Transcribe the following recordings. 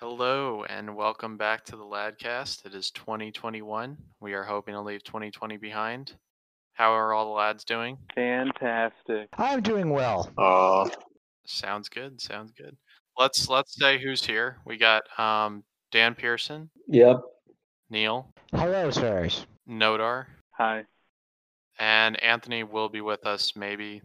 Hello and welcome back to the Ladcast. It is 2021. We are hoping to leave 2020 behind. How are all the lads doing? Fantastic. I'm doing well. Uh, Sounds good. Sounds good. Let's let's say who's here. We got um, Dan Pearson, yep. Neil, Hello, sirs. Nodar, Hi. and Anthony will be with us maybe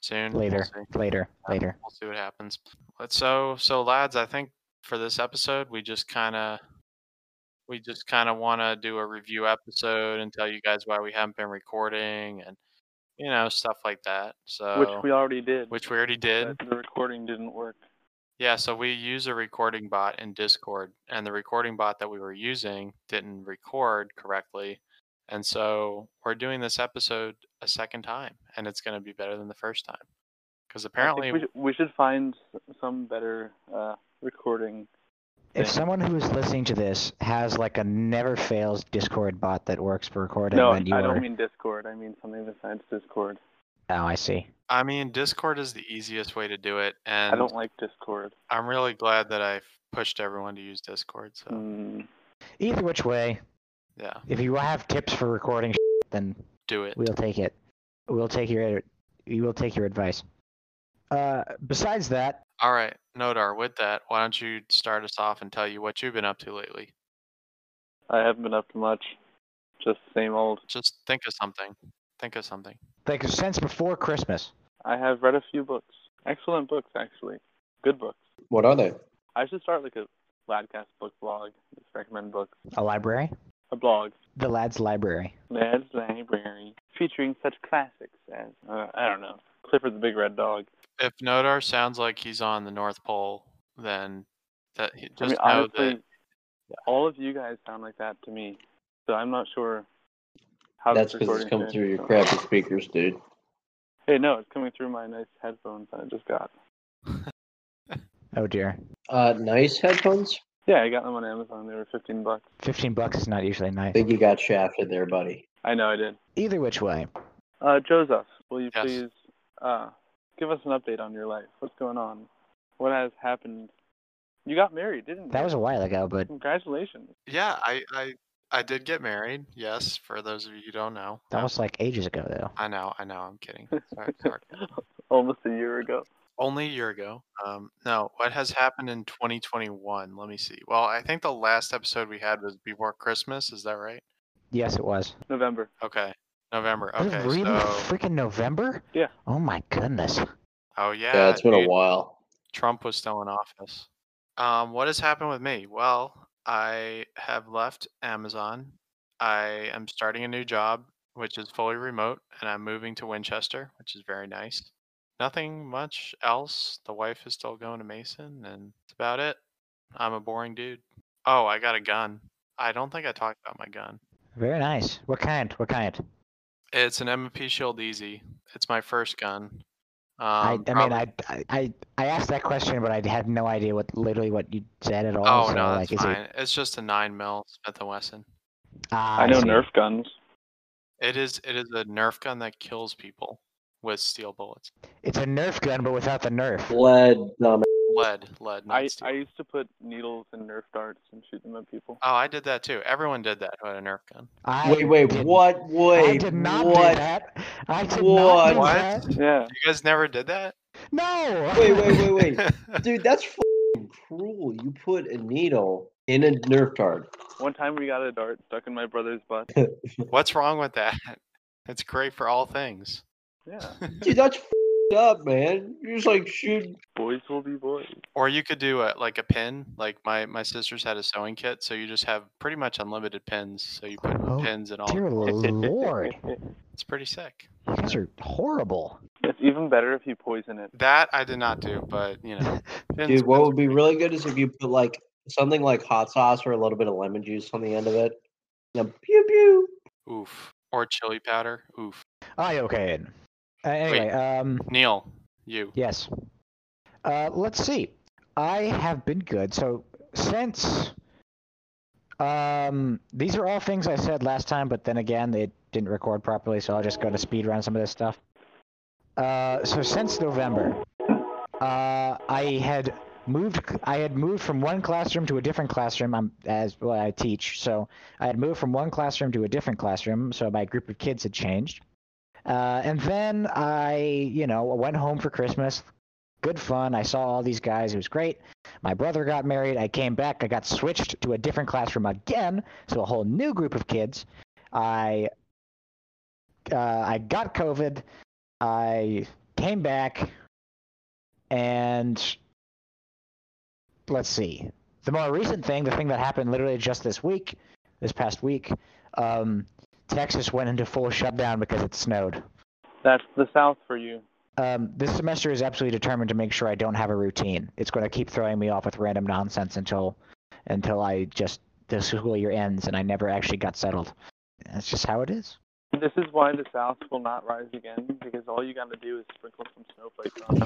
soon. We'll Later, later, later. We'll see what happens. But so so lads, I think for this episode we just kind of we just kind of want to do a review episode and tell you guys why we haven't been recording and you know stuff like that. So Which we already did. which we already did. but The recording didn't work. Yeah, so we use a recording bot in Discord, and the recording bot that we were using didn't record correctly. And so we're doing this episode a second time, and it's going to be better than the first time. Because apparently, we should, we should find some better uh, recording. If someone who's listening to this has like a never fails Discord bot that works for recording, No, then you I are. don't mean Discord. I mean something besides Discord. Oh, I see. I mean, Discord is the easiest way to do it, and I don't like Discord. I'm really glad that I've pushed everyone to use Discord. So, Mm, Either which way, yeah, if you have tips for recording, then do it. we'll take it. We'll take your we will take your advice. Uh, besides that, All right, Nodar, with that, why don't you start us off and tell you what you've been up to lately? I haven't been up to much. Just same old. Just think of something. Think of something. like since before Christmas, I have read a few books. Excellent books, actually. Good books. What are they? I should start like a Ladcast book blog. Just recommend books. a library, A blog. the lad's library. Lad's Library. Featuring such classics as, uh, I don't know, Clifford the Big Red Dog. If Nodar sounds like he's on the North Pole, then that he, just I mean, know honestly, that all of you guys sound like that to me. So I'm not sure how That's this because it's coming through your crappy speakers, dude. Hey, no, it's coming through my nice headphones that I just got. Oh dear, Uh, nice headphones. Yeah, I got them on Amazon. They were 15 bucks. fifteen bucks is not usually nice. I nice. think you got shafted there, buddy. I know I did. Either which way, Uh, Joseph, will you Yes. please uh, give us an update on your life? What's going on? What has happened? You got married, didn't you? that was a while ago, but Congratulations. yeah, I, I I did get married. Yes, for those of you who don't know. that was like ages ago though. I know, I know. I'm kidding. Sorry, sorry. Almost a year ago. Only a year ago. Um, no, what has happened in 2021? Let me see. Well, I think the last episode we had was before Christmas. Is that right? Yes, it was. November. Okay, November. Was it Okay, really so freaking November? Yeah. Oh my goodness. oh yeah, Yeah, it's been a while. Trump was still in office. Um, what has happened with me? Well, I have left Amazon. I am starting a new job, which is fully remote, and I'm moving to Winchester, which is very nice. Nothing much else. The wife is still going to Mason, and that's about it. I'm a boring dude. Oh, I got a gun. I don't think I talked about my gun. Very nice. What kind? What kind? It's an M&P Shield Easy. It's my first gun. Um, I, I mean, I, I, I I asked that question, but I had no idea what literally what you said at all. Oh so, no, like, that's is fine. It, It's just a nine mil Smith and Wesson. ah, I know see. Nerf guns. It is it is a Nerf gun that kills people with steel bullets. It's a Nerf gun, but without the Nerf. Lead, dumb. Lead, lead, I. I used to put needles and Nerf darts and shoot them at people. Oh, I did that too. Everyone did that who had a Nerf gun. I Wait, wait, did- what? Wait, I did not what? do that. I did What? not do What? that. Yeah. You guys never did that? No. Wait, wait, wait, wait. Dude, that's f***ing cruel. You put a needle in a Nerf dart. One time we got a dart stuck in my brother's butt. What's wrong with that? It's great for all things. Yeah. Dude, that's f***ed up, man. You're just like shoot. boys will be boys. Or you could do a, like a pin. Like my my sisters had a sewing kit, so you just have pretty much unlimited pins. So you put Oh, pins in all. Dear lord, It's pretty sick. you guys are horrible. It's even better if you poison it. That I did not do, but you know, pins, Dude, what would be really good is if you put like something like hot sauce or a little bit of lemon juice on the end of it. Now, pew pew. Oof. Or chili powder. Oof. Yeah, okay. Uh, anyway, um, Neil, you. yes. Uh, let's see. I have been good. So since um these are all things I said last time, but then again it didn't record properly, so I'll just go to speed run some of this stuff. Uh so since November, uh I had moved I had moved from one classroom to a different classroom I'm, as well I teach. So I had moved from one classroom to a different classroom, so my group of kids had changed. Uh, and then I, you know, went home for Christmas. Good fun. I saw all these guys. It was great. My brother got married. I came back. I got switched to a different classroom again, so a whole new group of kids. I uh, I got COVID. I came back, and let's see. The more recent thing, the thing that happened literally just this week, this past week, um, Texas went into full shutdown because it snowed. That's the South for you. Um, this semester is absolutely determined to make sure I don't have a routine. It's going to keep throwing me off with random nonsense until until I just the school year ends and I never actually got settled. That's just how it is. This is why the South will not rise again because all you got to do is sprinkle some snowflakes on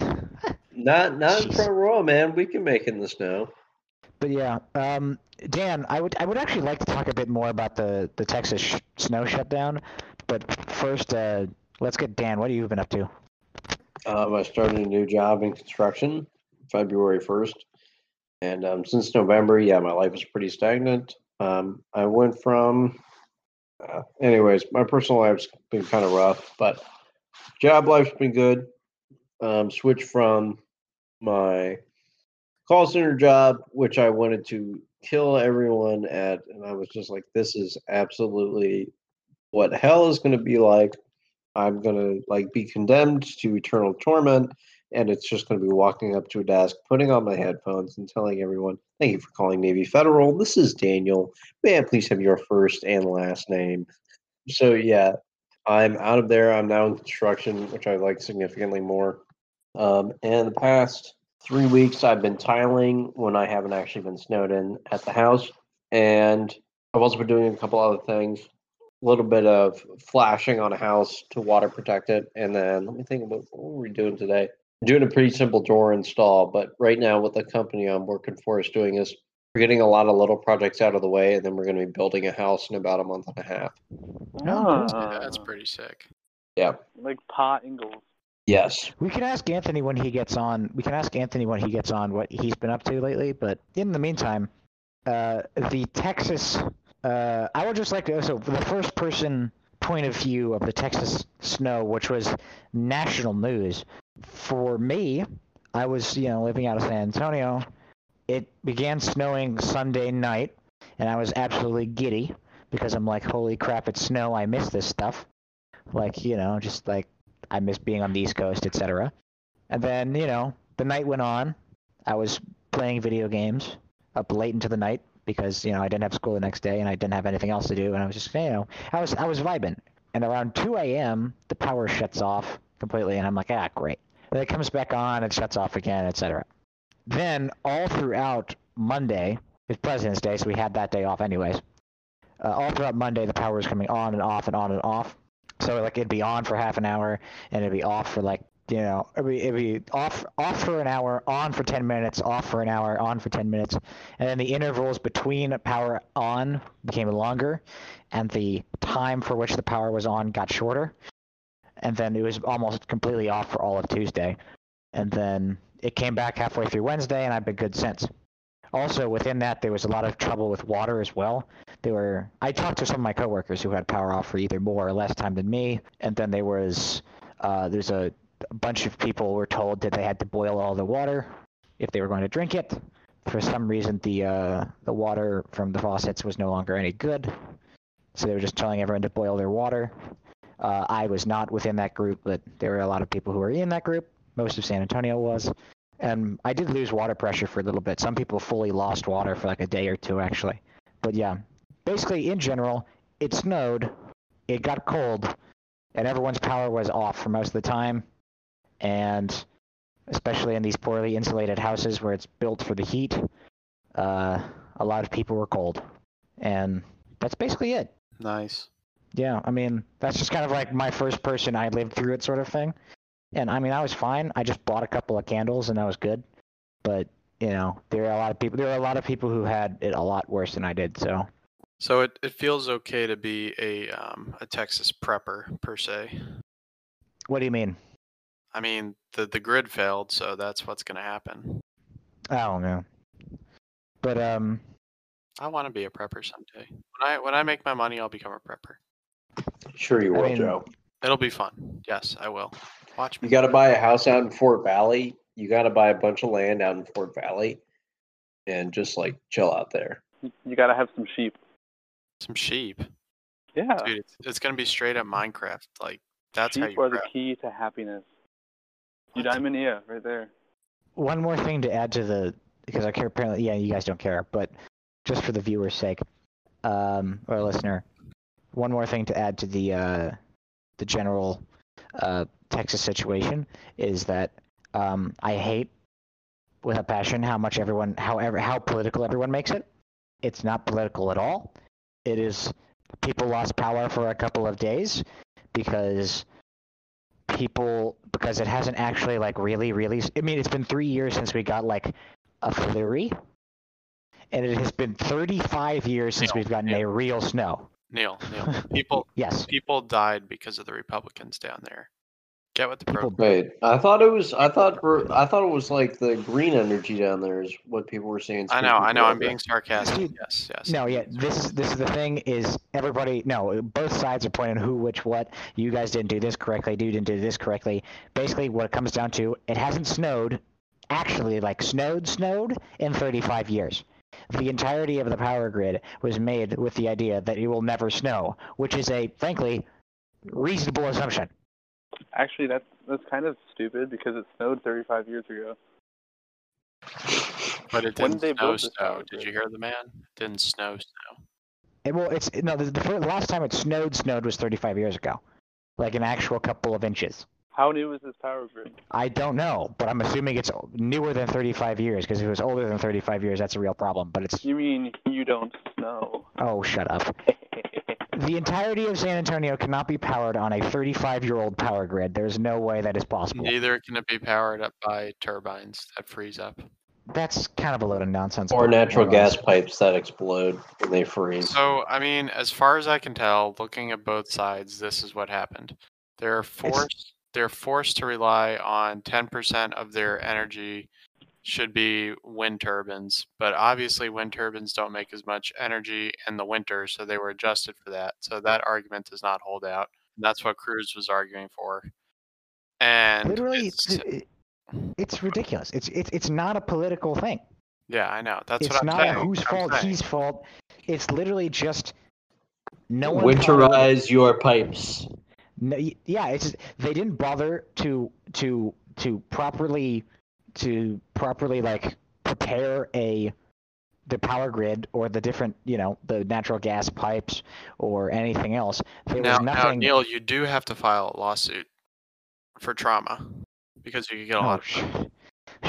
them. Not not in Jeez. front row, man. We can make it in the snow. But yeah, um, Dan, I would I would actually like to talk a bit more about the the Texas sh- snow shutdown. But first, uh, let's get Dan. What have you been up to? Um, I started a new job in construction February 1st. And um, since November, yeah, my life is pretty stagnant. Um, I went from, uh, anyways, my personal life's been kind of rough, but job life's been good. Um, switched from my call center job, which I wanted to kill everyone at. And I was just like, this is absolutely what hell is going to be like. I'm gonna like be condemned to eternal torment, and it's just gonna be walking up to a desk, putting on my headphones, and telling everyone, "Thank you for calling Navy Federal. This is Daniel. May I please have your first and last name?" So yeah, I'm out of there. I'm now in construction, which I like significantly more. Um, and the past three weeks, I've been tiling when I haven't actually been snowed in at the house, and I've also been doing a couple other things a little bit of flashing on a house to water protect it. And then let me think about what were we doing today? Doing a pretty simple door install, but right now what the company I'm working for is doing is we're getting a lot of little projects out of the way, and then we're going to be building a house in about a month and a half. Oh, Ah, That's pretty sick. Yeah. Like Pa Ingalls. Yes. We can ask Anthony when he gets on. We can ask Anthony when he gets on what he's been up to lately. But in the meantime, uh, the Texas. Uh, I would just like to so the first person point of view of the Texas snow, which was national news. For me, I was you know living out of San Antonio. It began snowing Sunday night, and I was absolutely giddy because I'm like, holy crap, it's snow. I miss this stuff. Like you know, just like I miss being on the East Coast, etc. And then, you know, the night went on. I was playing video games up late into the night because, you know, I didn't have school the next day and I didn't have anything else to do. And I was just, you know, I was I was vibing. And around 2 a.m., the power shuts off completely, and I'm like, ah, great. Then it comes back on, it shuts off again, etc. Then all throughout Monday, it's President's Day, so we had that day off anyways. Uh, all throughout Monday, the power was coming on and off and on and off. So like it'd be on for half an hour and it'd be off for like you know it'd be, it'd be off off for an hour, on for ten minutes, off for an hour, on for ten minutes, and then the intervals between power on became longer, and the time for which the power was on got shorter, and then it was almost completely off for all of Tuesday, and then it came back halfway through Wednesday, and I've been good since. Also, within that, there was a lot of trouble with water as well. They were. I talked to some of my coworkers who had power off for either more or less time than me, and then there was uh, there's a, a bunch of people were told that they had to boil all the water if they were going to drink it. For some reason, the uh, the water from the faucets was no longer any good, so they were just telling everyone to boil their water. Uh, I was not within that group, but there were a lot of people who were in that group. Most of San Antonio was. And I did lose water pressure for a little bit. Some people fully lost water for like a day or two, actually. But yeah, basically, in general, it snowed, it got cold, and everyone's power was off for most of the time. And especially in these poorly insulated houses where it's built for the heat, uh, a lot of people were cold. And that's basically it. Nice. Yeah, I mean, that's just kind of like my first person I lived through it sort of thing. And I mean, I was fine. I just bought a couple of candles and I was good. but you know, there are a lot of people. There are a lot of people who had it a lot worse than I did. So So it, it feels okay to be a um, a Texas prepper per se. what do you mean? I mean the the grid failed, so that's what's gonna happen. I don't know. But um, I want to be a prepper someday. When I when I make my money, I'll become a prepper. Sure, you I will, mean- Joe. It'll be fun. Yes, I will. Watch me. You got to buy a house out in Fort Valley. You got to buy a bunch of land out in Fort Valley, and just like chill out there. You, you gotta have some sheep. Some sheep. Yeah. Dude, it's, it's gonna be straight up Minecraft. Like that's how sheep you are the key to happiness. What? Eudaimonia, right there. one more thing to add to the because I care apparently. Yeah, you guys don't care, but just for the viewer's sake, um, or listener, one more thing to add to the uh, the general uh, Texas situation is that um, I hate with a passion how much everyone, however, how political everyone makes it. It's not political at all. It is people lost power for a couple of days because people because it hasn't actually like really really i mean it's been three years since we got like a flurry and it has been 35 years since Neil, we've gotten Neil. a real snow Neil, Neil. People yes people died because of the Republicans down there. Get with the People program. Wait, I thought it was. I thought. I thought it was like the green energy down there is what people were saying. I know, I know. I'm being sarcastic. Dude, Yes, yes. no yeah this is this is the thing is everybody no both sides are pointing who which what you guys didn't do this correctly you didn't do this correctly basically what it comes down to it hasn't snowed actually like snowed snowed in 35 years the entirety of the power grid was made with the idea that it will never snow which is a frankly reasonable assumption Actually, that's that's kind of stupid because it snowed 35 years ago. But it didn't did they snow. build Snow. Did you hear the man? It didn't snow. Snow. It, well, it's no. The, the, fir- the last time it snowed, snowed was 35 years ago, like an actual couple of inches. How new is this power grid? I don't know, but I'm assuming it's newer than 35 years. Because if it was older than 35 years, that's a real problem. But it's You mean you don't know? oh, shut up. The entirety of San Antonio cannot be powered on a 35-year-old power grid. There's no way that is possible. Neither can it be powered up by turbines that freeze up. That's kind of a load of nonsense. Or natural more or less. gas pipes that explode when they freeze. So, I mean, as far as I can tell, looking at both sides, this is what happened. They're forced. They're forced to rely on 10% of their energy should be wind turbines, but obviously wind turbines don't make as much energy in the winter, so they were adjusted for that. So that argument does not hold out. And that's what Cruz was arguing for. And Literally, it's- it's, it's ridiculous. It's it's it's not a political thing. yeah, I know. That's it's what I'm not saying. whose I'm fault, saying. his fault. It's literally just no one. bothered- Winterize your pipes. No, yeah, it's they didn't bother to to to properly to properly like prepare a the power grid or the different you know the natural gas pipes or anything else. There Now, was now. Neil, you do have to file a lawsuit for trauma because you could get a Oh, lot of sh-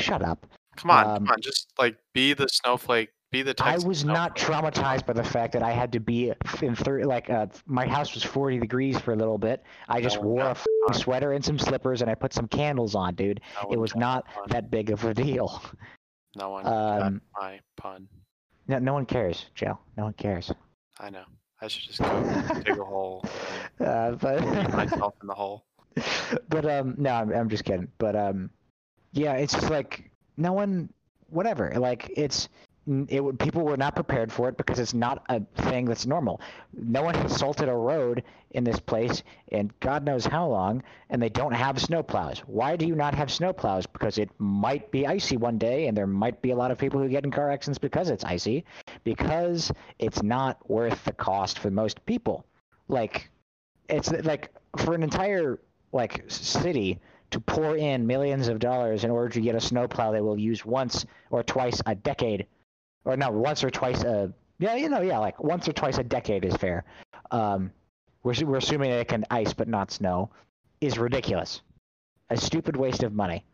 shut up! Come on, um, come on, just like be the snowflake, be the I was not traumatized by the fact that I had to be in thir- like uh, my house was 40 degrees for a little bit. I just No, wore no, a sweater and some slippers and I put some candles on, dude. No It was not pun. that big of a deal. No one Um, my pun. no, no one cares, Joe. No one cares. I know. I should just go dig a hole, Uh, but myself in the hole. but um no I'm, I'm just kidding but um yeah it's just like no one whatever like it's it would people were not prepared for it because it's not a thing that's normal. No one has salted a road in this place in god knows how long and they don't have snowplows why do you not have snowplows because it might be icy one day and there might be a lot of people who get in car accidents because it's icy because it's not worth the cost for most people. Like it's like for an entire like city to pour in millions of dollars in order to get a snowplow they will use once or twice a decade, or no, once or twice a yeah, you know, yeah, like once or twice a decade is fair. Um, we're we're assuming it can ice but not snow, is ridiculous, a stupid waste of money,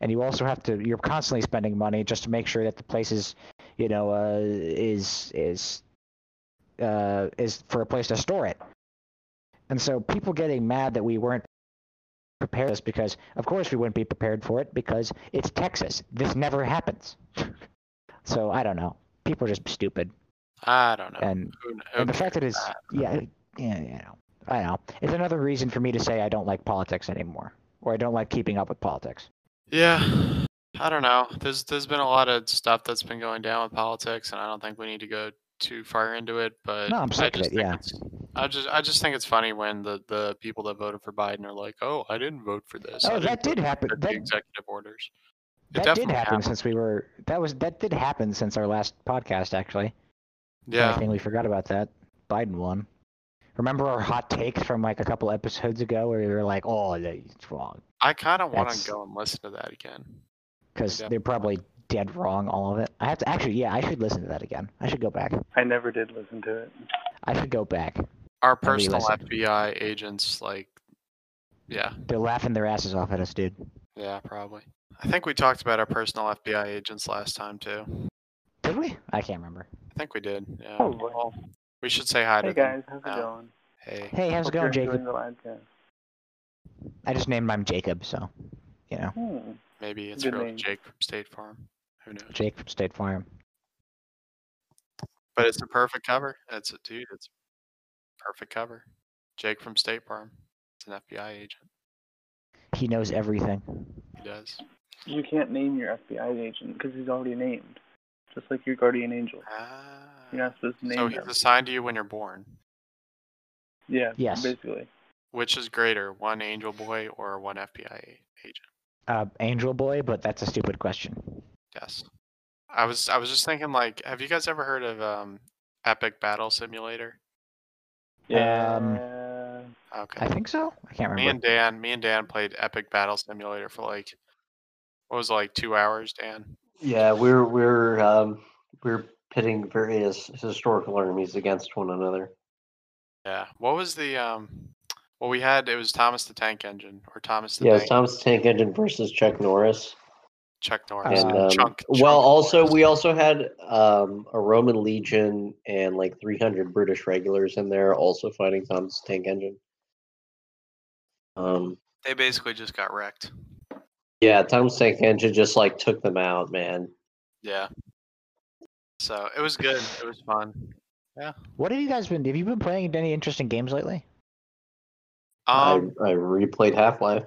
and you also have to you're constantly spending money just to make sure that the place is, you know, uh, is is uh, is for a place to store it. And so people getting mad that we weren't prepare us because, of course, we wouldn't be prepared for it because it's Texas. This never happens. so I don't know. People are just stupid, I don't know. and Who, who and the fact that it's Uh, yeah yeah you know I know it's another reason for me to say I don't like politics anymore or I don't like keeping up with politics. Yeah, I don't know. There's there's been a lot of stuff that's been going down with politics, and I don't think we need to go too far into it. But No, I'm I sick of it, yeah. I just I just think it's funny when the the people that voted for Biden are like, "Oh, I didn't vote for this." Oh, that did happen. That, executive orders. It that did happen happened. since we were that was that did happen since our last podcast actually. Yeah, I think we forgot about that. Biden won. Remember our hot takes from like a couple episodes ago where we were like, "Oh, it's wrong," I kind of want to go and listen to that again. because they're probably dead wrong all of it. I have to actually, yeah, I should listen to that again. I should go back. I never did listen to it. I should go back. Our personal. FBI agents, like, yeah, They're laughing their asses off at us, dude. yeah, probably. I think we talked about our personal FBI agents last time too. Did we? I can't remember. I think we did. Yeah. Oh, well, we should say hi to Hey them. guys, how's it now. going? Hey. Hey, how's it going, you're Jacob? enjoying the live cast. I just named mine Jacob, so you know, Hmm. Maybe it's Good really name. Jake from State Farm. Who knows? Jake from State Farm. But it's a perfect cover. It's a dude. It's a perfect cover. Jake from State Farm. It's an FBI agent. He knows everything. He does. You can't name your FBI agent because he's already named, just like your guardian angel. Ah. You're not supposed to name So he's them. assigned to you when you're born. Yeah. Yes. Basically. Which is greater, one Angel Boy or one FBI agent? Uh, Angel Boy, but that's a stupid question. Yes. I was I was just thinking like, have you guys ever heard of um, Epic Battle Simulator? Yeah. Um, Okay. I think so. I can't remember. Me and Dan, me and Dan played Epic Battle Simulator for like, what was it, like two hours, Dan? Yeah, we're we're um, we're pitting various historical armies against one another. Yeah. What was the um? Well, we had it was Thomas the Tank Engine or Thomas the Yeah, it's Tank Thomas the Tank Engine versus Chuck Norris. Chuck Norris. And Uh, um, Chunk, well, also Norris. we also had um, a Roman legion and like 300 British regulars in there, also fighting Thomas the Tank Engine. Um, they basically just got wrecked. Yeah, Thomas the Tank Engine just like took them out, man. Yeah. So it was good. It was fun. Yeah. What have you guys been? Have you been playing any interesting games lately? Um, I, I replayed Half Life.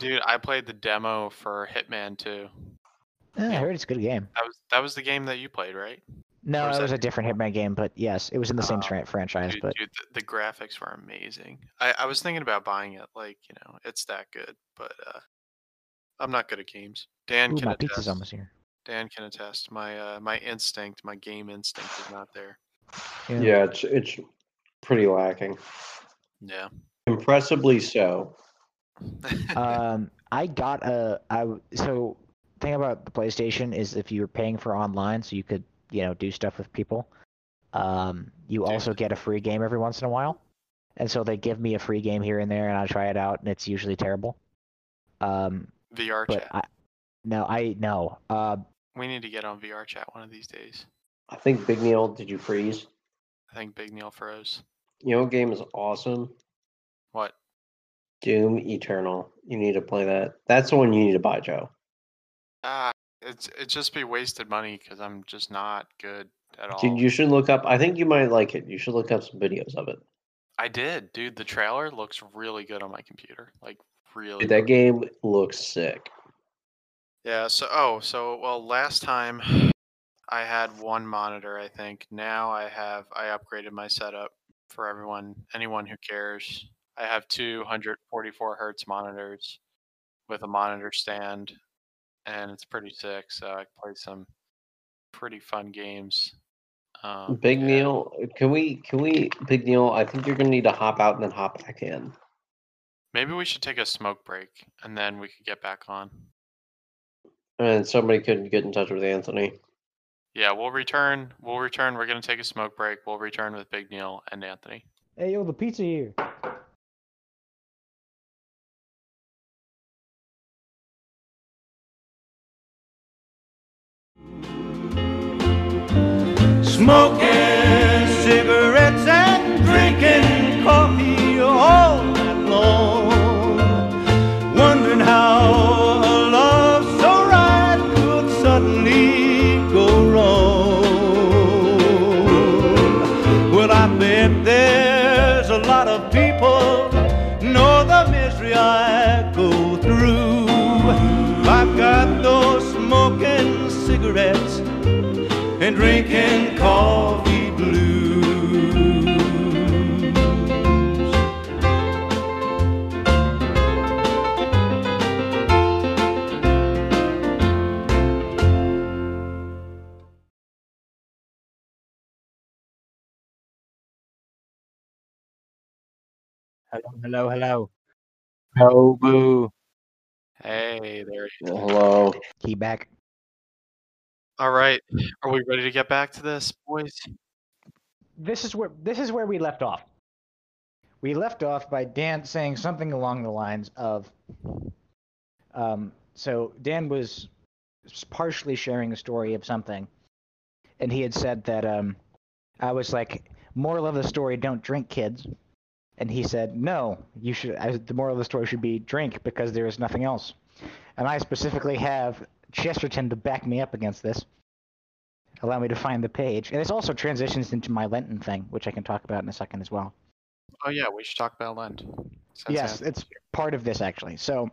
dude, I played the demo for Hitman 2. Eh, I heard it's a good game. That was that was the game that you played, right? No, Or is it was that- a different Hitman game, but yes, it was in the same Oh, franchise. Dude, But dude the, the graphics were amazing. I, I was thinking about buying it, like you know, it's that good. But uh, I'm not good at games. Dan ooh, can my attest. pizza's almost here. Dan can attest. My uh, my instinct, my game instinct, is not there. Yeah. Yeah, it's it's pretty lacking. Yeah. Impressively so. um, I got a I so thing about the PlayStation is if you're paying for online, so you could you know do stuff with people. Um, you Dude. also get a free game every once in a while, and so they give me a free game here and there, and I try it out, and it's usually terrible. Um, VR but chat. I, no, I no. Uh, We need to get on VR chat one of these days. I think Big Neil, did you freeze? I think Big Neil froze. You know, what game is awesome. What? Doom Eternal. You need to play that. That's the one you need to buy, Joe. Ah, it's it just be wasted money because I'm just not good at all. Dude, you should look up. I think you might like it. You should look up some videos of it. I did, dude. The trailer looks really good on my computer. Like really. Dude, that game looks sick. Yeah. So oh, so well, last time I had one monitor. I think now I have I upgraded my setup for everyone, anyone who cares. I have two 144 hertz monitors with a monitor stand, and it's pretty sick. So I play some pretty fun games. Um, Big yeah. Neil, can we? Can we? Big Neil, I think you're gonna need to hop out and then hop back in. Maybe we should take a smoke break and then we could get back on. And somebody could get in touch with Anthony. Yeah, we'll return. We'll return. We're gonna take a smoke break. We'll return with Big Neil and Anthony. hey, yo, the pizza here. Smoking and drinking coffee blues. Hello, hello, hello. Hello, boo. Hey there. Hello. He back. All right. Are we ready to get back to this, boys? This is where this is where we left off. We left off by Dan saying something along the lines of, um, so Dan was partially sharing a story of something, and he had said that um, I was like, moral of the story: don't drink, kids. And he said, no, you should. I, the moral of the story should be drink because there is nothing else. And I specifically have Chesterton to back me up against this. Allow me to find the page, and this also transitions into my Lenten thing, which I can talk about in a second as well. Oh yeah, we should talk about Lent. Since yes, it's part of this actually. So,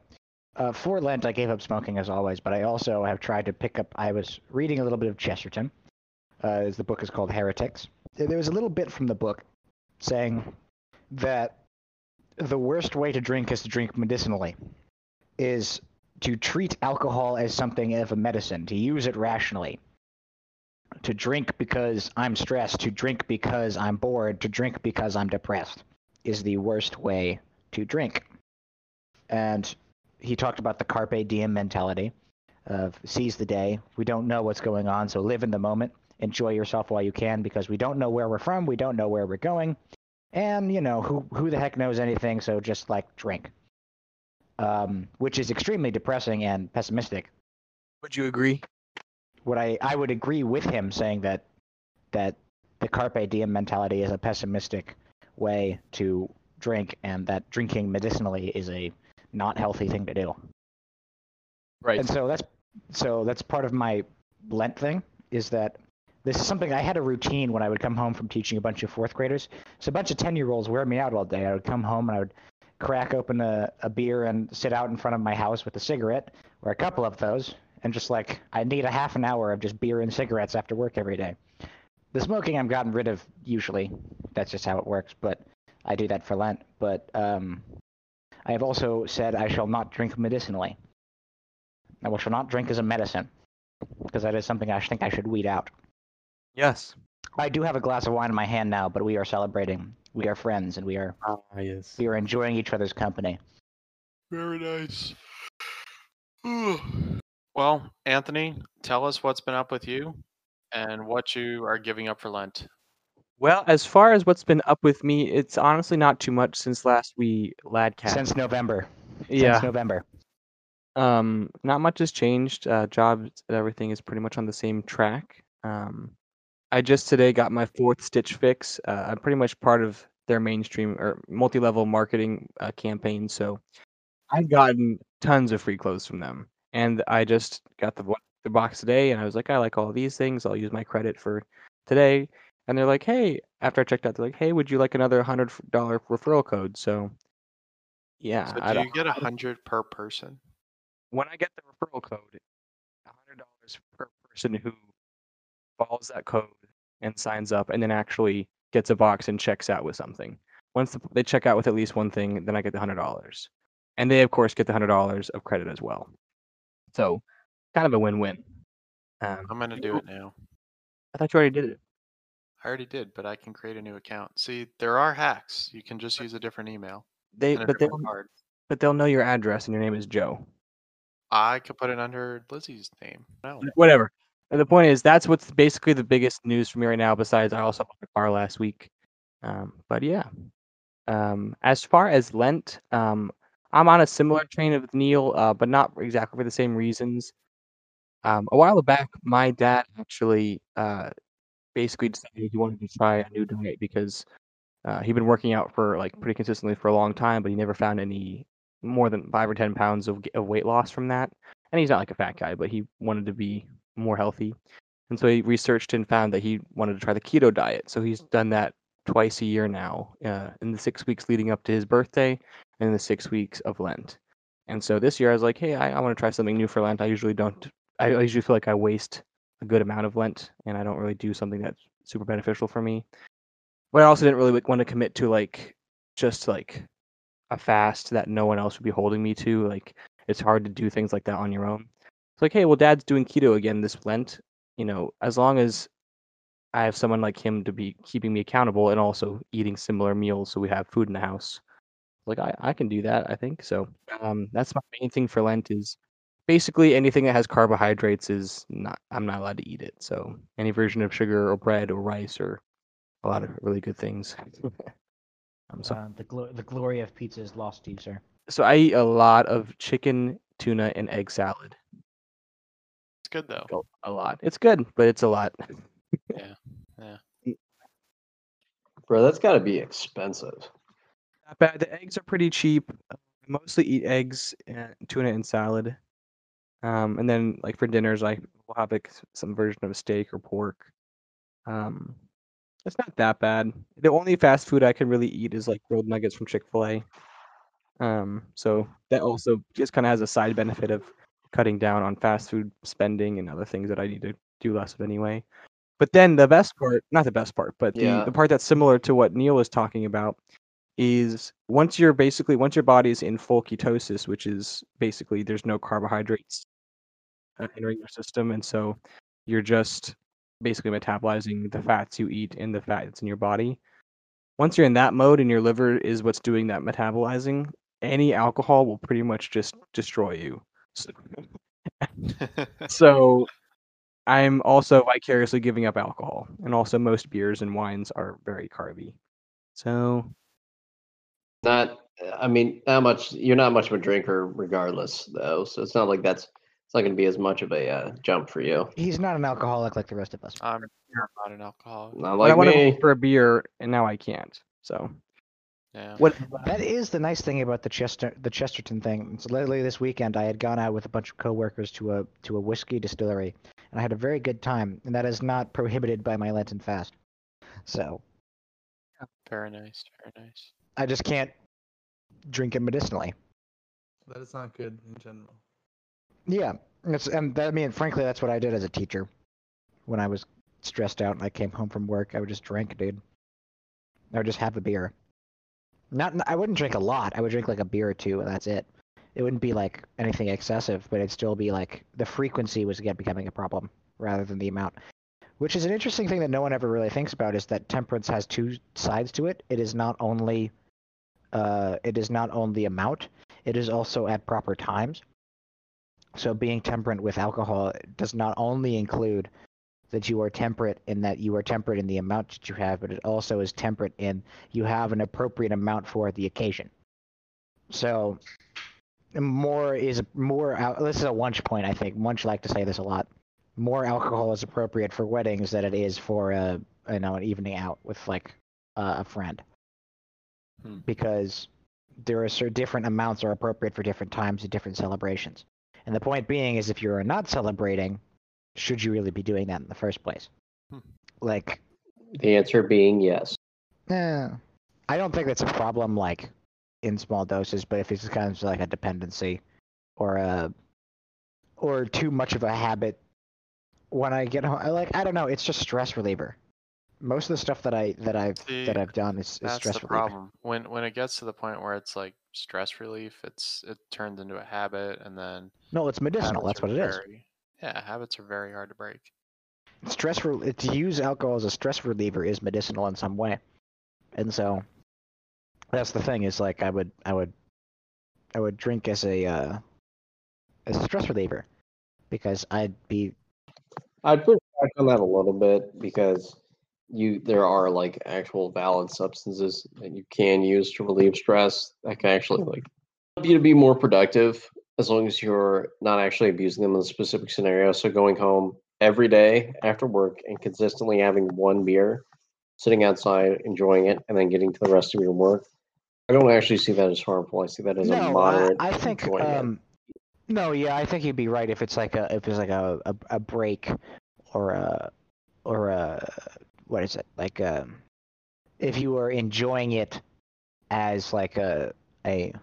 uh, for Lent, I gave up smoking as always, but I also have tried to pick up. I was reading a little bit of Chesterton. Uh, as the book is called Heretics. There there was a little bit from the book saying that the worst way to drink is to drink medicinally, is to treat alcohol as something of a medicine, to use it rationally. To drink because I'm stressed, to drink because I'm bored, to drink because I'm depressed is the worst way to drink. And he talked about the carpe diem mentality of seize the day. We don't know what's going on, so live in the moment. Enjoy yourself while you can because we don't know where we're from, we don't know where we're going. And, you know, who who the heck knows anything, so just like drink. Um, which is extremely depressing and pessimistic Would you agree? what I, I would agree with him saying that that the carpe diem mentality is a pessimistic way to drink and that drinking medicinally is a not healthy thing to do. Right. And so that's so that's part of my Lent thing is that this is something I had a routine when I would come home from teaching a bunch of fourth graders. So a bunch of ten year olds wear me out all day. I would come home and I would crack open a, a beer and sit out in front of my house with a cigarette or a couple of those and just like I need a half an hour of just beer and cigarettes after work every day. The smoking I've gotten rid of usually. That's just how it works, but I do that for Lent. But um, I have also said I shall not drink medicinally. I shall not drink as a medicine because that is something I think I should weed out. Yes. I do have a glass of wine in my hand now, but we are celebrating. We are friends, and we are Ah, yes. we are enjoying each other's company. Very nice. well, Anthony, tell us what's been up with you and what you are giving up for Lent. Well, as far as what's been up with me, it's honestly not too much since last we lad cat. Since November. yeah. Since November. Um, not much has changed. Uh, jobs and everything is pretty much on the same track. Um, I just today got my fourth Stitch Fix. Uh, I'm pretty much part of their mainstream or multi-level marketing uh, campaign, so I've gotten tons of free clothes from them. And I just got the, the box today, and I was like, I like all these things. I'll use my credit for today. And they're like, Hey, after I checked out, they're like, Hey, would you like another hundred dollar referral code? So, yeah, So I do don't- you get a hundred per person? when I get the referral code, hundred dollars per person who follows that code and signs up, and then actually gets a box and checks out with something. Once the, they check out with at least one thing, then I get the hundred dollars, and they of course get the hundred dollars of credit as well. So, kind of a win-win. Um, I'm gonna do it now. I thought you already did it. I already did, but I can create a new account. See, there are hacks. You can just use a different email They, but they'll, card. but they'll know your address and your name is Joe. I could put it under Lizzie's name. No. whatever. And the point is, that's what's basically the biggest news for me right now. Besides, I also bought a car last week. Um, but yeah, um, as far as Lent, um, I'm on a similar train of Neil, uh, but not exactly for the same reasons. Um, a while back, my dad actually uh, basically decided he wanted to try a new diet because uh, he'd been working out for like pretty consistently for a long time, but he never found any more than five or ten pounds of, of weight loss from that. And he's not like a fat guy, but he wanted to be more healthy. And so he researched and found that he wanted to try the keto diet. So he's done that twice a year now, uh, in the six weeks leading up to his birthday and the six weeks of Lent. And so this year I was like, hey, I, I want to try something new for Lent. I usually don't. I usually feel like I waste a good amount of Lent, and I don't really do something that's super beneficial for me. But I also didn't really want to commit to like just like a fast that no one else would be holding me to. Like it's hard to do things like that on your own. It's like, hey, well, Dad's doing keto again this Lent. You know, as long as I have someone like him to be keeping me accountable and also eating similar meals, so we have food in the house. Like I, I can do that. I think so. Um, that's my main thing for Lent is basically anything that has carbohydrates is not. I'm not allowed to eat it. So any version of sugar or bread or rice or a lot of really good things. um, so Uh, the glo- the glory of pizza is lost to you, sir. so I eat a lot of chicken, tuna, and egg salad. It's good though. A- A lot. It's good, but it's a lot. Yeah. Yeah. Bro, that's got to be expensive. Not bad. The eggs are pretty cheap. I mostly eat eggs, and tuna, and salad. Um, and then like for dinners, I will have like some version of a steak or pork. Um, it's not that bad. The only fast food I can really eat is like grilled nuggets from Chick Fil A. Um, so that also just kind of has a side benefit of cutting down on fast food spending and other things that I need to do less of anyway. But then the best part, not the best part, but the, Yeah. the part that's similar to what Neil was talking about is once you're basically once your body's in full ketosis, which is basically there's no carbohydrates uh, entering your system, and so you're just basically metabolizing the fats you eat and the fat that's in your body. Once you're in that mode and your liver is what's doing that metabolizing, any alcohol will pretty much just destroy you. So, so I'm also vicariously giving up alcohol, and also most beers and wines are very carby. So Not, I mean, not much. You're not much of a drinker, regardless, though. So it's not like that's. It's not going to be as much of a uh, jump for you. He's not an alcoholic like the rest of us. I'm not an alcoholic. Not But I like want to me. go for a beer, and now I can't. So Yeah. what? That is the nice thing about the Chester the Chesterton thing. So lately this weekend, I had gone out with a bunch of coworkers to a to a whiskey distillery, and I had a very good time. And that is not prohibited by my Lenten fast. So Very nice. Very nice. I just can't drink it medicinally. That is not good in general. Yeah, it's, and that, I mean, frankly, that's what I did as a teacher. When I was stressed out and I came home from work, I would just drink, dude. I would just have a beer. Not, I wouldn't drink a lot. I would drink like a beer or two, and that's it. It wouldn't be like anything excessive, but it'd still be like the frequency was again becoming a problem rather than the amount. Which is an interesting thing that no one ever really thinks about is that temperance has two sides to it. It is not only, uh, it is not only amount. It is also at proper times. So being temperate with alcohol does not only include that you are temperate in that you are temperate in the amount that you have, but it also is temperate in you have an appropriate amount for the occasion. So more is more. al- This is a lunch point, I think. Wunsch like to say this a lot. More alcohol is appropriate for weddings than it is for a you know an evening out with like uh, a friend, Hmm. because there are certain different amounts are appropriate for different times and different celebrations. And the point being is, if you're not celebrating, should you really be doing that in the first place? Hmm. Like, The answer being yes. eh, I don't think that's a problem, like in small doses. But if it's kind of like a dependency, or a, or too much of a habit, when I get home, I like I don't know. It's just stress reliever. Most of the stuff that I that I've See, that I've done is, is That's stress the reliever. problem. When when it gets to the point where it's like stress relief, it's it turns into a habit, and then No, it's medicinal. That's what it is. Very- Yeah, habits are very hard to break. stress re- to use alcohol as a stress reliever is medicinal in some way and so that's the thing is like i would i would i would drink as a uh as a stress reliever because i'd be I'd push back on that a little bit because you there are like actual valid substances that you can use to relieve stress that can actually like help you to be more productive as long as you're not actually abusing them in a specific scenario. So going home every day after work and consistently having one beer, sitting outside enjoying it, and then getting to the rest of your work. I don't actually see that as harmful. I see that as a no I, moderate. I think um no yeah i think you'd be right if it's like a if it's like a a, a break or a or a what is it like um if you are enjoying it as like a a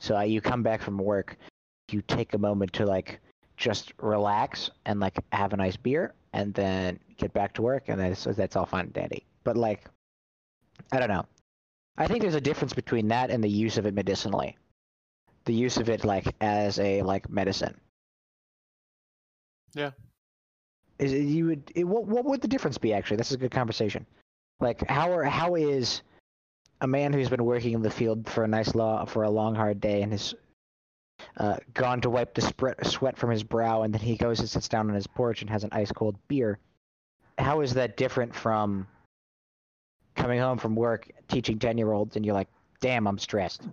so uh, you come back from work you take a moment to like just relax and like have a nice beer and then get back to work and that's that's all fine and dandy. But like, I don't know. I think there's a difference between that and the use of it medicinally. The use of it like as a like medicine. Yeah. Is it, you would it, what what would the difference be actually? This is a good conversation. Like how are how is a man who's been working in the field for a nice law for a long hard day and has uh, gone to wipe the sweat from his brow and then he goes and sits down on his porch and has an ice cold beer. How is that different from coming home from work teaching 10 year olds and you're like, damn, I'm stressed?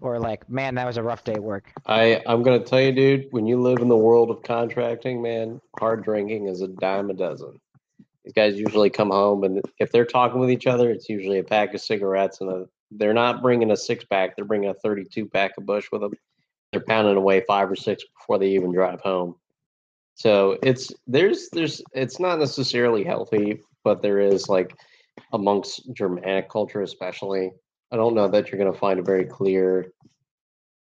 Or like, man, that was a rough day at work. I I'm gonna tell you, dude. When you live in the world of contracting, man, hard drinking is a dime a dozen. These guys usually come home, and if they're talking with each other, it's usually a pack of cigarettes and a. They're not bringing a six pack; they're bringing a thirty-two pack of Busch with them. They're pounding away five or six before they even drive home. So it's there's there's it's not necessarily healthy, but there is like amongst Germanic culture, especially. I don't know that you're going to find a very clear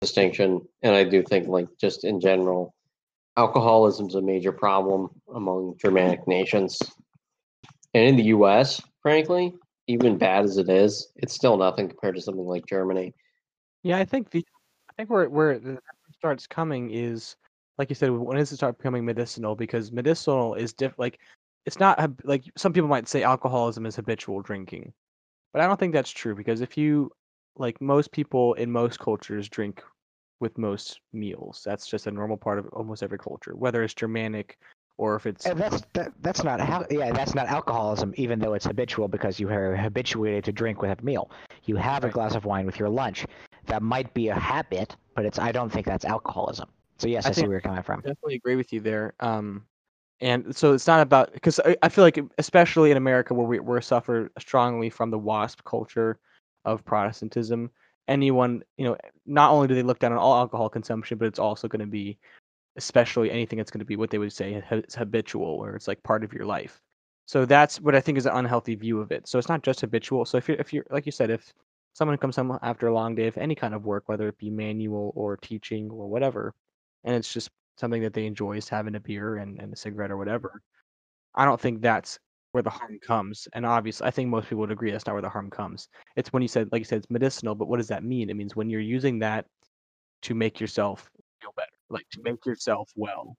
distinction. And I do think, like, just in general, alcoholism is a major problem among Germanic nations. And in the US, frankly, even bad as it is, it's still nothing compared to something like Germany. Yeah, I think the I think where where the starts coming is like you said, when does it start becoming medicinal? Because medicinal is diff like it's not like some people might say alcoholism is habitual drinking, but I don't think that's true because if you like most people in most cultures drink with most meals. That's just a normal part of almost every culture, whether it's Germanic or if it's And that's that, that's not how yeah that's not alcoholism even though it's habitual because you are habituated to drink with a meal. You have a glass of wine with your lunch. That might be a habit, but it's I don't think that's alcoholism. So yes, I I, see where you're coming from. I definitely agree with you there. Um, and so it's not about because I, I feel like especially in America where we we're suffer strongly from the WASP culture of Protestantism. Anyone you know, not only do they look down on all alcohol consumption, but it's also going to be, especially anything that's going to be what they would say it's habitual, where it's like part of your life. So that's what I think is an unhealthy view of it. So it's not just habitual. So if you're if you're like you said, if someone comes home after a long day of any kind of work, whether it be manual or teaching or whatever, and it's just something that they enjoy is having a beer and, and a cigarette or whatever. I don't think that's where the harm comes. And obviously, I think most people would agree that's not where the harm comes. It's when you said, like you said, it's medicinal, but what does that mean? It means when you're using that to make yourself feel better, like to make yourself well.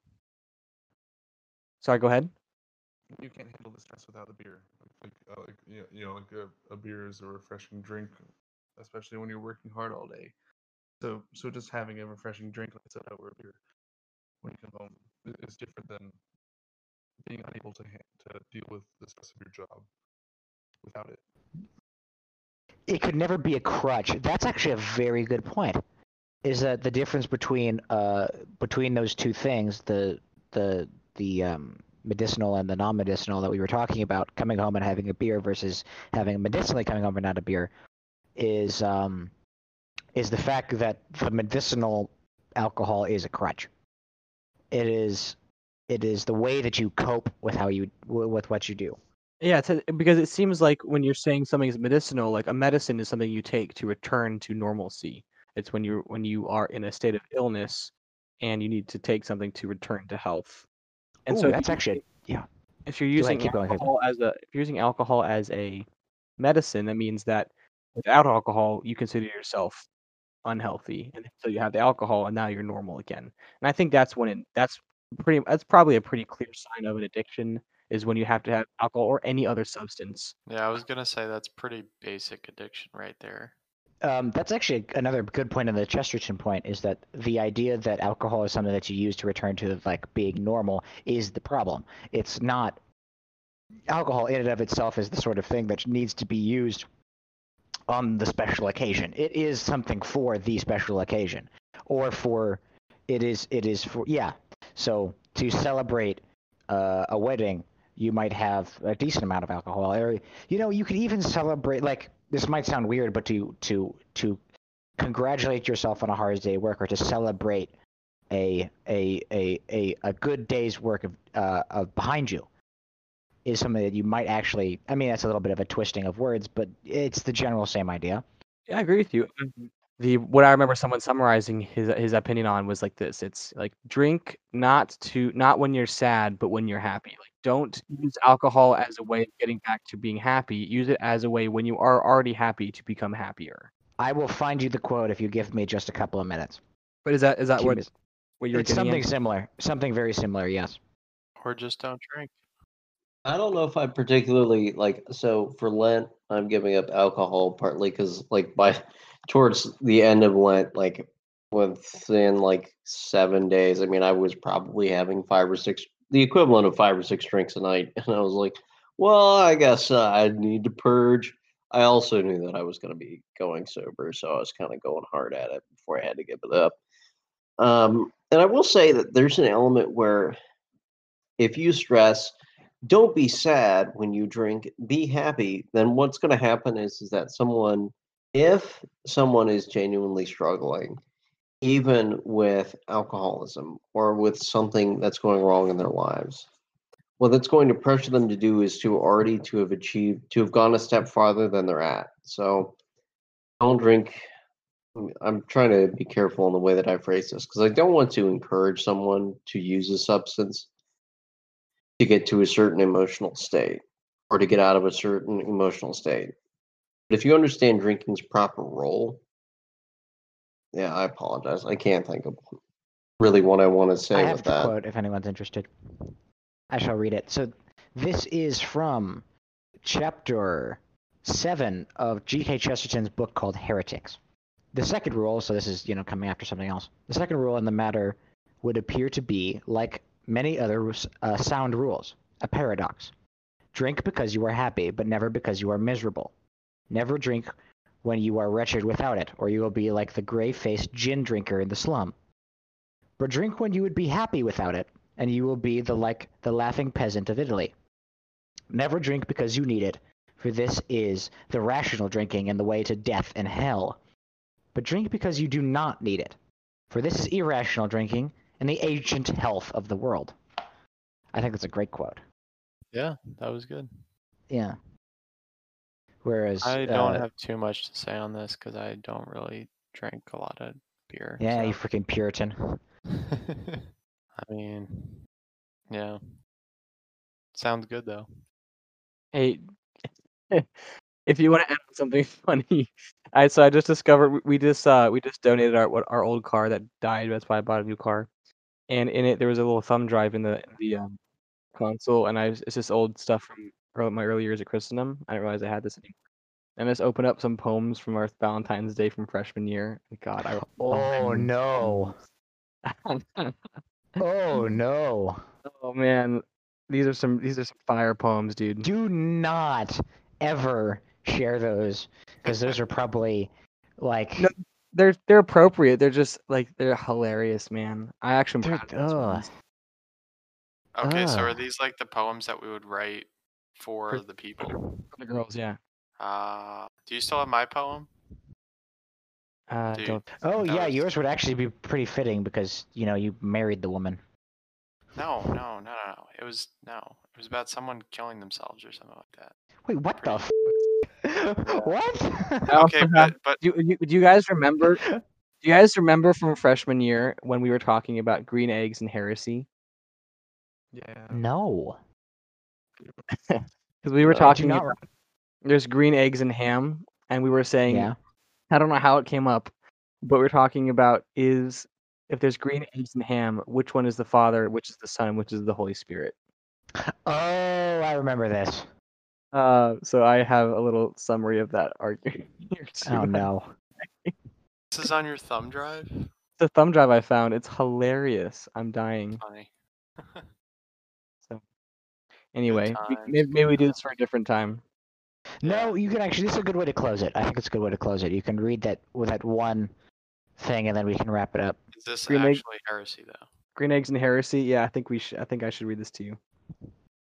Sorry, go ahead. You can't handle the stress without a beer. Like, uh, like you know, you know, like a, a beer is a refreshing drink, especially when you're working hard all day. So, so just having a refreshing drink, like I said, over a beer when you come home is different than being unable to ha- to deal with the stress of your job without it. It could never be a crutch. That's actually a very good point. Is that the difference between uh between those two things, the the the um medicinal and the non-medicinal that we were talking about, coming home and having a beer versus having medicinally coming home and not a beer, is um is the fact that the medicinal alcohol is a crutch. It is it is the way that you cope with how you with what you do. Yeah, a, because it seems like when you're saying something is medicinal, like a medicine is something you take to return to normalcy. It's when you're when you are in a state of illness and you need to take something to return to health. And Ooh, so that's you- actually yeah. if you're Go ahead, using keep going, alcohol as a if you're using alcohol as a medicine, that means that without alcohol you consider yourself unhealthy, and so you have the alcohol, and now you're normal again. And I think that's when it, that's pretty that's probably a pretty clear sign of an addiction is when you have to have alcohol or any other substance. Yeah, I was gonna say that's pretty basic addiction right there. Um, that's actually another good point on the Chesterton point is that the idea that alcohol is something that you use to return to like being normal is the problem. It's not alcohol in and of itself is the sort of thing that needs to be used on the special occasion. It is something for the special occasion, or for it is it is for yeah. So to celebrate uh, a wedding, you might have a decent amount of alcohol, or you know you could even celebrate like this might sound weird, but to to to congratulate yourself on a hard day work or to celebrate a a a a, a good day's work of uh, of behind you is something that you might actually I mean that's a little bit of a twisting of words, but it's the general same idea. Yeah, I agree with you. the what I remember someone summarizing his his opinion on was like this. It's like drink not to not when you're sad, but when you're happy. Like don't use alcohol as a way of getting back to being happy. Use it as a way when you are already happy to become happier. I will find you the quote if you give me just a couple of minutes. But is that is that what what you're It's something at? similar. Something very similar. Yes. Or just don't drink. I don't know if I particularly like. So for Lent, I'm giving up alcohol partly because, like, by towards the end of Lent, like within like seven days, I mean, I was probably having five or six, the equivalent of five or six drinks a night, and I was like, well, I guess uh, I need to purge. I also knew that I was going to be going sober, so I was kind of going hard at it before I had to give it up. Um, and I will say that there's an element where if you stress, don't be sad when you drink, be happy, then what's going to happen is, is that someone, if someone is genuinely struggling, even with alcoholism or with something that's going wrong in their lives, what that's going to pressure them to do is to already to have achieved, to have gone a step farther than they're at. So don't drink. I'm- trying to be careful in the way that I phrase this because I don't want to encourage someone to use a substance to get to a certain emotional state or to get out of a certain emotional state. But if you understand drinking's proper role, yeah, I apologize. I can't think of really what I want to say I with have the that. quote if anyone's interested. I shall read it. So this is from chapter seven of G.K. Chesterton's book called Heretics. The second rule, so this is you know coming after something else. The second rule in the matter would appear to be like many other uh, sound rules, a paradox. Drink because you are happy, but never because you are miserable. Never drink when you are wretched without it, or you will be like the gray-faced gin drinker in the slum. But drink when you would be happy without it, and you will be the like the laughing peasant of Italy. Never drink because you need it, for this is the rational drinking and the way to death and hell. But drink because you do not need it, for this is irrational drinking and the ancient health of the world. I think that's a great quote. Yeah, that was good. Yeah. Whereas I don't uh, have too much to say on this because I don't really drink a lot of beer. yeah, you freaking Puritan. I mean, yeah. Sounds good though. Hey, if you want to add something funny, I so I just discovered we- we just uh we just donated our what our old car that died. That's why I bought a new car, and in it there was a little thumb drive in the the um, console, and I it's just old stuff from early, my early years at Christendom. I didn't realize I had this anymore. And I just opened up some poems from our Valentine's Day from freshman year. God, I wrote Oh no. Oh no. oh man, these are some these are some fire poems, dude. Do not ever share those because those are probably like No, they're they're appropriate. They're just like they're hilarious, man. I actually am They're- proud of those ugh. ones. Okay, so are these like the poems that we would write for For- the people? For the girls, yeah. Uh, do you still have my poem? Uh, Dude. don't. Oh That yeah, was- yours would actually be pretty fitting because you know you married the woman. No, no, no, no, no. It was no. It was about someone killing themselves or something like that. Wait, what the? F- what? Okay, but but Do you, do you guys remember? Do you guys remember from freshman year when we were talking about green eggs and heresy? Yeah. no. Because we were Uh, talking not about there's green eggs and ham, and we were saying Yeah. I don't know how it came up, but we're talking about is if there's green eggs and ham, which one is the Father, which is the Son, which is the Holy Spirit. Oh, I remember this. Uh, so I have a little summary of that argument here too. Oh no. this is on your thumb drive. The thumb drive I found, it's hilarious. I'm dying. Funny. Anyway, maybe, maybe we do this for a different time. No, you can actually. This is a good way to close it. I think it's a good way to close it. You can read that with that one thing, and then we can wrap it up. Is this Green egg- actually heresy though? Green eggs and heresy. Yeah, I think we should. I think I should read this to you.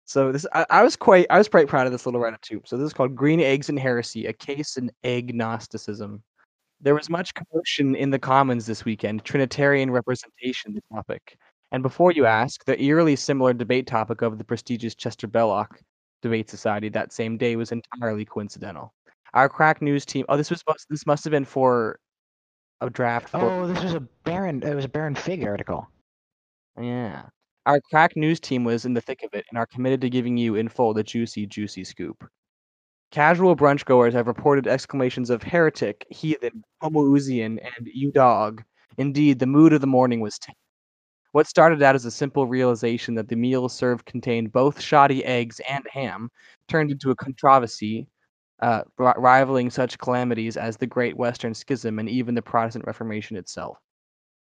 So this, I, I was quite, I was quite proud of this little write-up too. So this is called "Green Eggs and Heresy: A Case in Agnosticism." There was much commotion in the Commons this weekend. Trinitarian representation, the topic. And before you ask, the eerily similar debate topic of the prestigious Chester Belloc Debate Society that same day was entirely coincidental. Our crack news team. Oh, this was must- this must have been for a draft. Oh, this was a Baron. It was a Baron Fig article. Yeah. Our crack news team was in the thick of it and are committed to giving you in full the juicy, juicy scoop. Casual brunch goers have reported exclamations of heretic, heathen, homoousian, and you dog. Indeed, the mood of the morning was tense. What started out as a simple realization that the meal served contained both shoddy eggs and ham turned into a controversy uh, rivaling such calamities as the Great Western Schism and even the Protestant Reformation itself.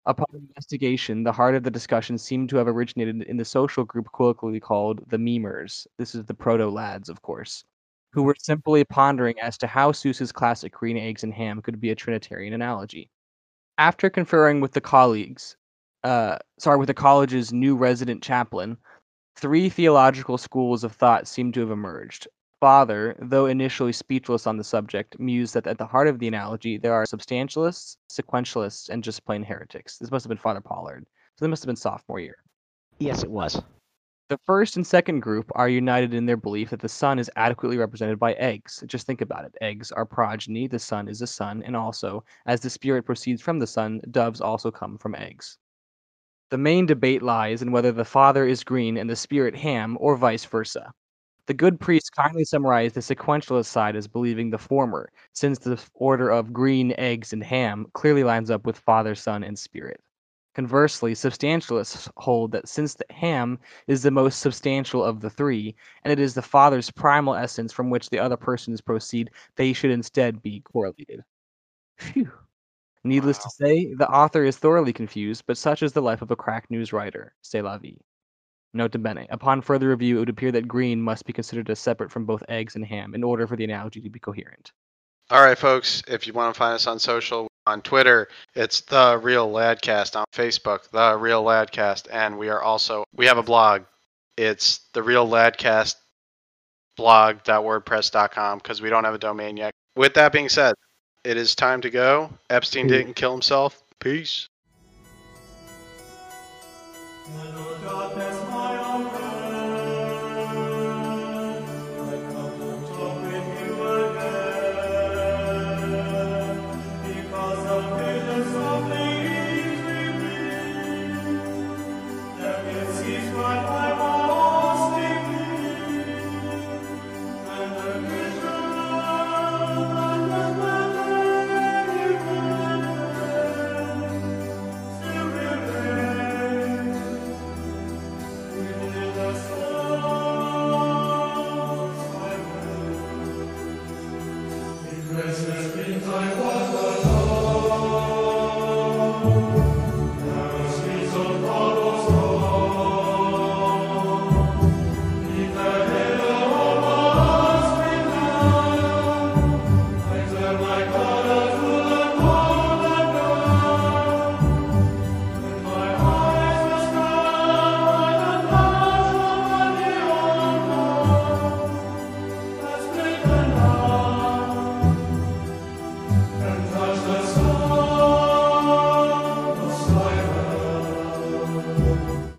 Upon investigation, the heart of the discussion seemed to have originated in the social group colloquially called the Memers. This is the proto lads, of course, who were simply pondering as to how Seuss's classic green eggs and ham could be a Trinitarian analogy. After conferring with the colleagues, uh, sorry, with the college's new resident chaplain, three theological schools of thought seem to have emerged. Father, though initially speechless on the subject, mused that at the heart of the analogy there are substantialists, sequentialists, and just plain heretics. This must have been Father Pollard. So they must have been sophomore year. Yes, it was. The first and second group are united in their belief that the son is adequately represented by eggs. Just think about it. Eggs are progeny, the son is a son, and also, as the spirit proceeds from the son, doves also come from eggs. The main debate lies in whether the father is green and the spirit ham, or vice versa. The good priest kindly summarized the sequentialist side as believing the former, since the order of green, eggs, and ham clearly lines up with Father, Son, and Spirit. Conversely, substantialists hold that since the ham is the most substantial of the three, and it is the Father's primal essence from which the other persons proceed, they should instead be correlated. Phew. Needless to say, the author is thoroughly confused, but such is the life of a crack news writer. C'est la vie. Nota bene. Upon further review, it would appear that green must be considered as separate from both eggs and ham in order for the analogy to be coherent. All right, folks. If you want to find us on social, on Twitter, it's the Real Ladcast. On Facebook, the Real Ladcast, and we are also we have a blog. It's the Real Ladcast blog.wordpress.com because we don't have a domain yet. With that being said, it is time to go. Epstein didn't kill himself. Peace. Hello, darkness,